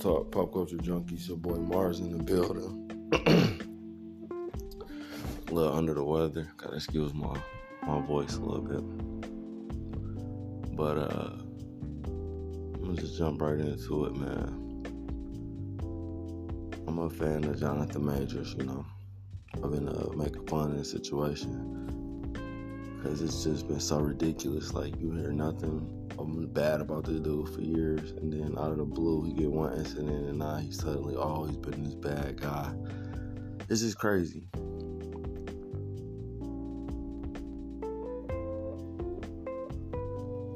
Talk, Pop Culture Junkies, your boy Mars in the building. a little under the weather. Gotta excuse my my voice a little bit. But uh I'm just jump right into it, man. I'm a fan of Jonathan Majors, you know. I've been uh, making fun of the situation because it's just been so ridiculous. Like you hear nothing bad about this dude for years, and then out of the blue, he get one incident, and now he's suddenly always been this bad guy. It's just crazy.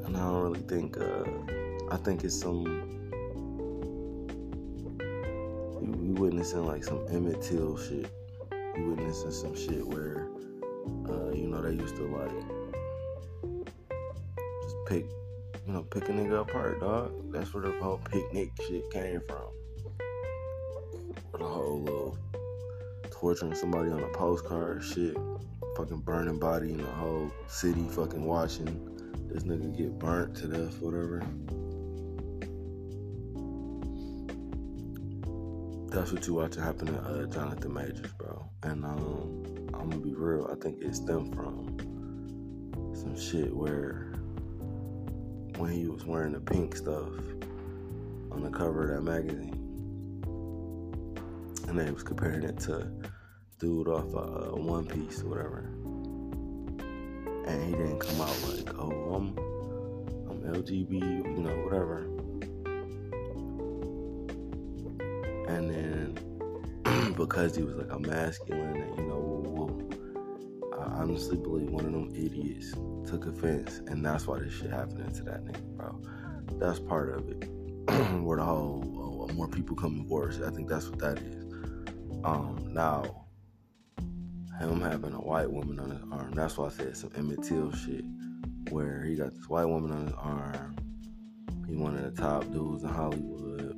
And I don't really think. Uh, I think it's some. We witnessing like some Emmett Till shit. We witnessing some shit where, uh, you know, they used to like just pick you know, pick a nigga apart, dog. That's where the whole picnic shit came from. The whole little torturing somebody on a postcard shit. Fucking burning body in the whole city fucking watching this nigga get burnt to death, whatever. That's what you watching happen to uh, Jonathan Majors, bro. And um, I'm gonna be real. I think it stemmed from some shit where when he was wearing the pink stuff on the cover of that magazine. And they was comparing it to dude off uh, One Piece or whatever. And he didn't come out like, oh, I'm, I'm LGB, you know, whatever. And then because he was like a masculine and, you know, honestly believe one of them idiots took offense, and that's why this shit happening to that nigga, bro. That's part of it. Where the whole uh, more people coming forward. I think that's what that is. Um, now, him having a white woman on his arm. That's why I said some Emmett Till shit, where he got this white woman on his arm. He one of the top dudes in Hollywood.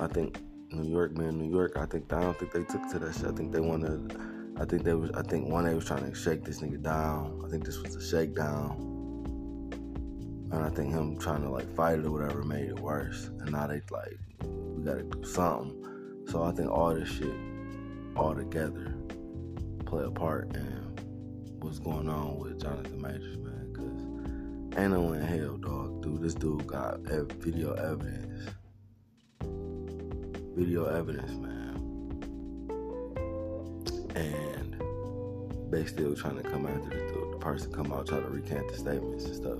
I think New York, man, New York. I think I don't think they took to that shit. I think they wanted I think they was. I think one they was trying to shake this nigga down. I think this was a shakedown, and I think him trying to like fight it or whatever made it worse. And now they like we gotta do something. So I think all this shit all together play a part in what's going on with Jonathan Majors, man. Cause ain't no in hell, dog. Dude, this dude got video evidence. Video evidence, man and they still trying to come after the, the person come out try to recant the statements and stuff.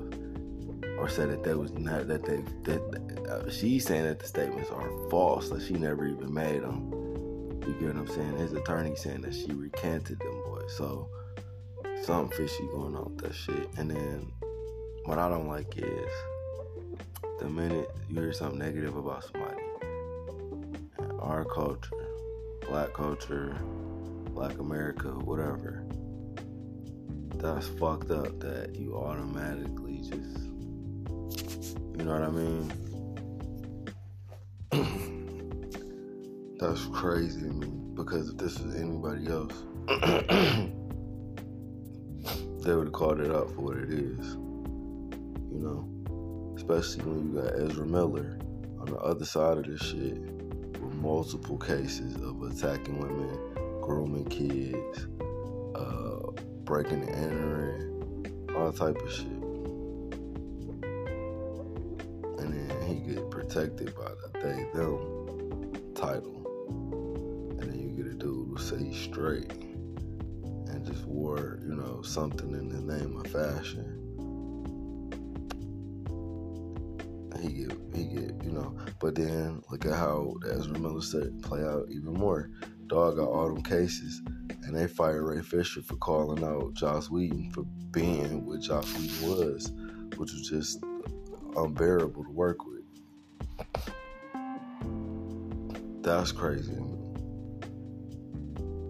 Or say that they was not that they that uh, she's saying that the statements are false that she never even made them. You get what i'm saying? His attorney saying that she recanted them boy. So something fishy going on with that shit. And then what i don't like is the minute you hear something negative about somebody our culture black culture Black America, whatever. That's fucked up that you automatically just, you know what I mean? That's crazy to me because if this was anybody else, they would have called it out for what it is. You know? Especially when you got Ezra Miller on the other side of this shit with multiple cases of attacking women grooming kids, uh, breaking and entering, all type of shit. And then he get protected by the they them title. And then you get a dude who say he's straight and just wore, you know, something in the name of fashion. he get he get you know. But then look at how Ezra Miller said play out even more dog got all them cases, and they fired Ray Fisher for calling out Joss Whedon for being what Joss Whedon was, which was just unbearable to work with. That's crazy.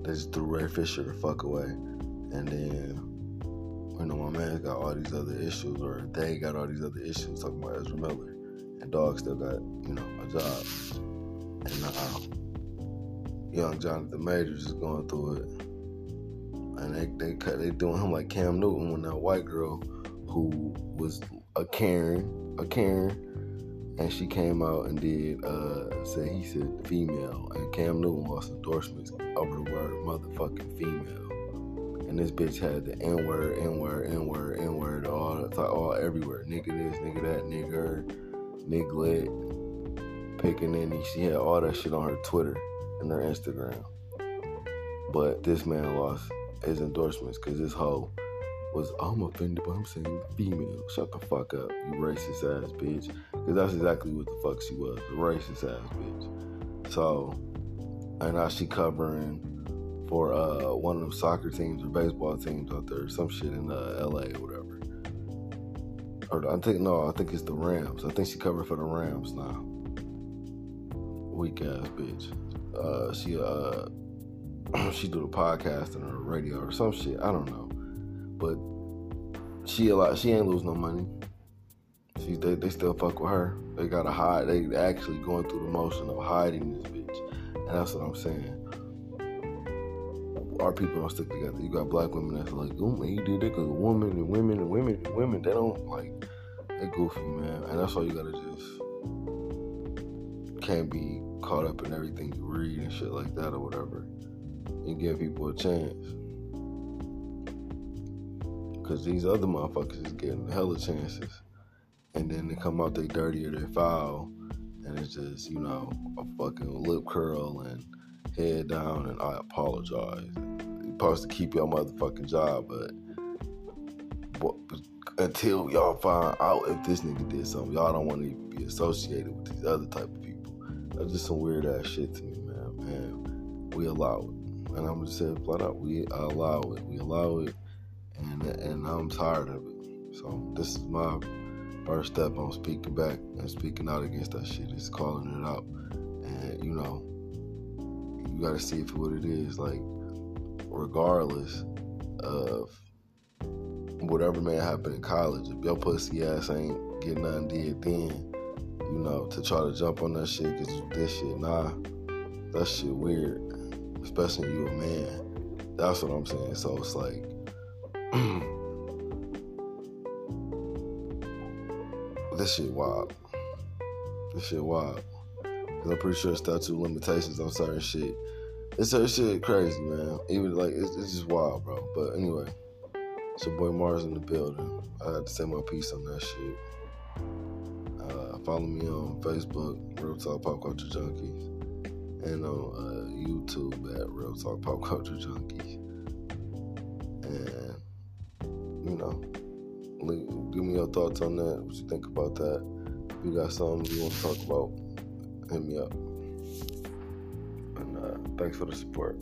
They just threw Ray Fisher the fuck away, and then you know my man got all these other issues, or they got all these other issues talking about Ezra Miller, and dog still got you know a job, and uh, young Jonathan Majors is going through it, and they they they doing him like Cam Newton when that white girl who was a Karen, a Karen, and she came out and did uh said he said female and Cam Newton lost endorsements over the word motherfucking female. And this bitch had the N word, N word, N word, N word, all all everywhere. Nigga this, nigga that, nigger, niglet, picking any. She had all that shit on her Twitter and her Instagram. But this man lost his endorsements because this hoe was I'm offended by him saying female. Shut the fuck up, you racist ass bitch. Because that's exactly what the fuck she was, a racist ass bitch. So, and now she covering for uh, one of them soccer teams or baseball teams out there, some shit in uh, L.A. or whatever. Or I think no, I think it's the Rams. I think she covered for the Rams now. Weak ass bitch. Uh, she uh, she do the podcast and her radio or some shit. I don't know but she a lot. She ain't lose no money. She they, they still fuck with her. They gotta hide. They actually going through the motion of hiding this bitch, and that's what I'm saying. Our people don't stick together. You got black women that's like, oh man, he did it because women and women and women and women. They don't like. They goofy, man, and that's why you gotta just can't be caught up in everything you read and shit like that or whatever. and give people a chance. Cause these other motherfuckers is getting hella chances. And then they come out they dirty or they foul. And it's just, you know, a fucking lip curl and head down and I apologize. You're supposed to keep your motherfucking job, but, but until y'all find out if this nigga did something, y'all don't want to even be associated with these other type of. That's just some weird ass shit to me, man. And we allow it. And I'm just saying flat out, we allow it. We allow it and and I'm tired of it. So this is my first step on speaking back and speaking out against that shit. Is calling it out, and you know, you got to see it for what it is. Like, regardless of whatever may happen in college, if your pussy ass ain't getting nothing did then, you know, to try to jump on that shit because this shit, nah, that shit weird. Especially you a man. That's what I'm saying. So it's like this shit wild. This shit wild. Cause I'm pretty sure statute limitations on certain shit. It's certain shit crazy, man. Even like it's, it's just wild, bro. But anyway, it's your boy Mars in the building. I had to say my piece on that shit. Follow me on Facebook, Real Talk Pop Culture Junkies, and on uh, YouTube at Real Talk Pop Culture Junkies. And you know, give me your thoughts on that. What you think about that? If you got something you want to talk about, hit me up. And uh, thanks for the support.